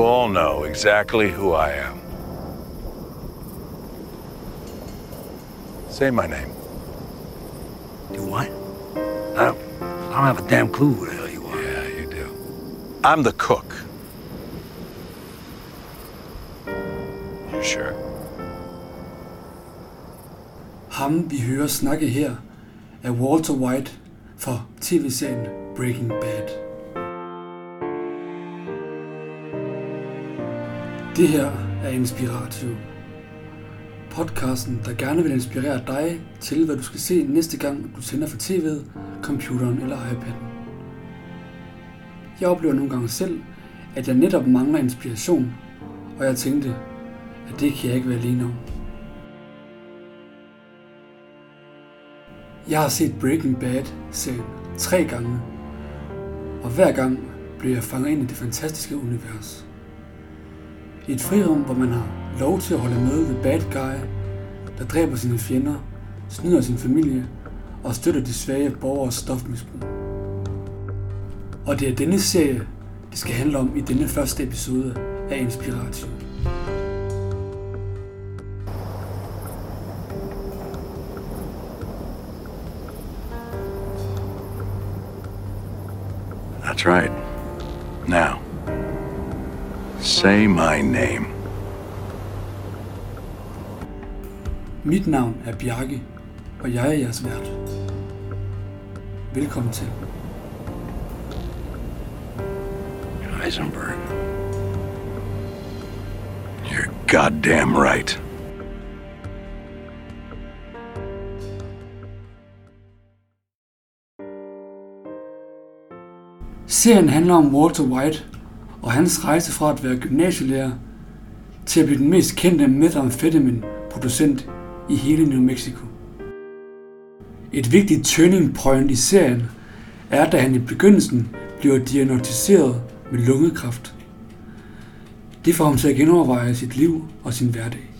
You all know exactly who I am. Say my name. Do what? I don't, I don't have a damn clue who the hell you are. Yeah, you do. I'm the cook. You sure? Ham, vi hører snakke her, er Walter White fra tv-serien Breaking Bad. Det her er Inspiratio. Podcasten, der gerne vil inspirere dig til, hvad du skal se næste gang, du tænder for tv'et, computeren eller iPad'en. Jeg oplever nogle gange selv, at jeg netop mangler inspiration, og jeg tænkte, at det kan jeg ikke være alene om. Jeg har set Breaking Bad serien tre gange, og hver gang blev jeg fanget ind i det fantastiske univers. I et frirum, hvor man har lov til at holde med ved Bad Guy, der dræber sine fjender, snyder sin familie og støtter de svage borgers stofmisbrug. Og det er denne serie, det skal handle om i denne første episode af Inspiratio. That's right. Now, say my name. Mit navn er Bjarke, og jeg er jeres vært. Velkommen til. Heisenberg. You're goddamn right. Serien handler om Walter White og hans rejse fra at være gymnasielærer til at blive den mest kendte methamphetamine-producent i hele New Mexico. Et vigtigt turning point i serien er, da han i begyndelsen bliver diagnostiseret med lungekræft. Det får ham til at genoverveje sit liv og sin hverdag.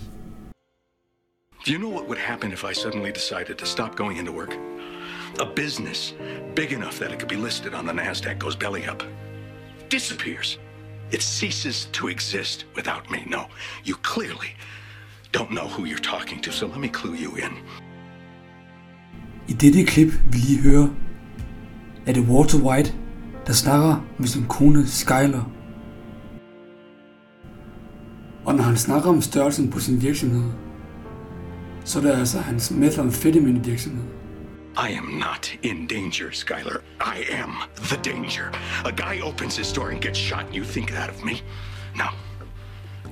Do you know what would happen if I suddenly decided to stop going into work? A business big enough that it could be listed on the NASDAQ goes belly up. Disappears. It ceases to exist without me. No, you clearly don't know who you're talking to, so let me clue you in. I dette klip vi lige hører, er det Walter White, der snakker med sin kone Skyler. Og når han snakker om størrelsen på sin virksomhed, så er det altså hans methamphetamine virksomhed. I am not in danger, Skylar. I am the danger. A guy opens his door and gets shot, and you think that of me? No.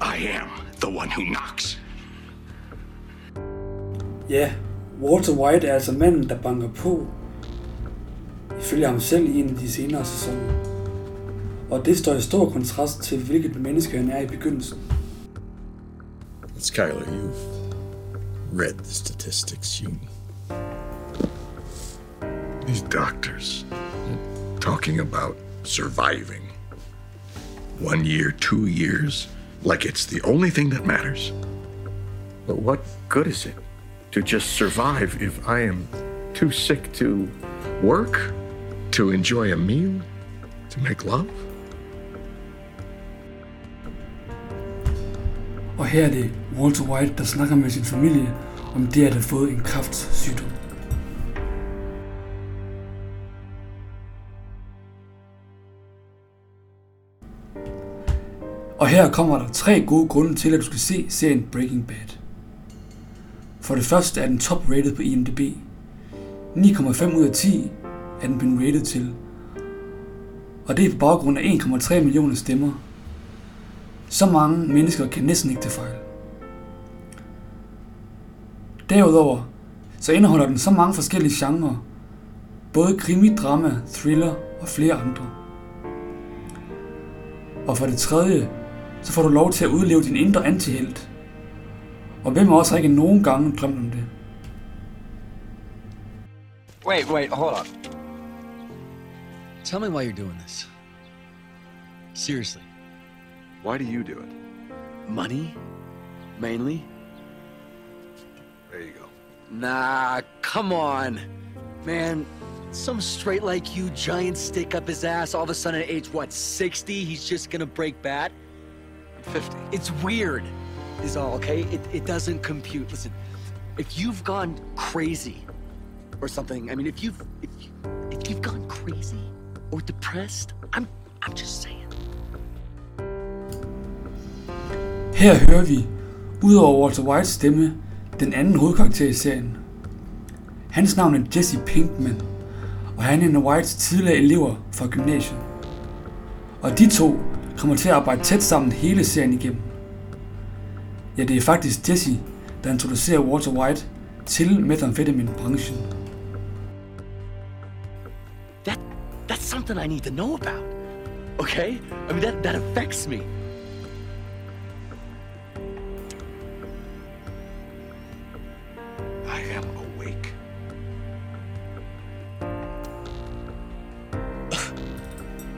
I am the one who knocks. Ja, Walter White er altså manden, der banker på, ifølge ham selv i en af de senere sæsoner. Og det står i stor kontrast til, hvilket menneske han er i begyndelsen. Skylar, you've read the statistics. You. These doctors talking about surviving. One year, two years, like it's the only thing that matters. But what good is it to just survive if I am too sick to work? To enjoy a meal? To make love? Og her er det Walter White, der snakker med sin familie om det at have fået en kræftsygdom. Og her kommer der tre gode grunde til, at du skal se serien Breaking Bad. For det første er den top-rated på IMDb. 9,5 ud af 10 er den blevet rated til. Og det er på baggrund af 1,3 millioner stemmer. Så mange mennesker kan næsten ikke tage fejl. Derudover så indeholder den så mange forskellige genrer. Både krimi, drama, thriller og flere andre. Og for det tredje, så får du lov til at udleve din indre antihelt. Og hvem også har ikke nogen gange drømt om det? Wait, wait, hold on. Tell me why you're doing this. Seriously. Why do you do it? Money? Mainly? There you go. Nah, come on. Man, some straight like you, giant stick up his ass, all of a sudden at age, what, 60, he's just gonna break bad? 50. It's weird, is all, okay? It, it doesn't compute. Listen, if you've gone crazy or something, I mean, if you've if, you, if you've gone crazy or depressed, I'm I'm just saying. Her hører vi, udover Walter Whites stemme, den anden hovedkarakter i serien. Hans navn er Jesse Pinkman, og han er en af Whites tidligere elever fra gymnasiet. Og de to kommer til at arbejde tæt sammen hele serien igennem. Ja, det er faktisk Jesse, der introducerer Walter White til methamphetamine-branchen. That that's something I need to know about. Okay? I mean that that affects me. I am awake.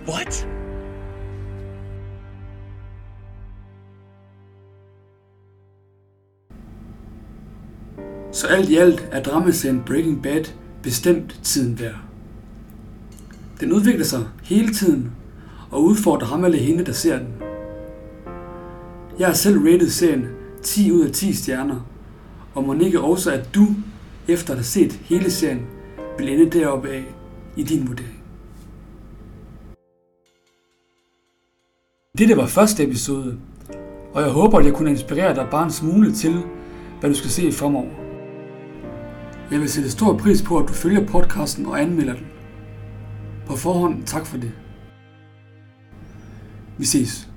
What? Så alt i alt er dramaserien Breaking Bad bestemt tiden værd. Den udvikler sig hele tiden og udfordrer ham eller hende, der ser den. Jeg har selv rated serien 10 ud af 10 stjerner, og må ikke også, at du, efter at have set hele serien, vil ende deroppe af i din vurdering. Dette var første episode, og jeg håber, at jeg kunne inspirere dig bare en smule til, hvad du skal se fremover. Jeg vil sætte stor pris på, at du følger podcasten og anmelder den. På forhånd tak for det. Vi ses.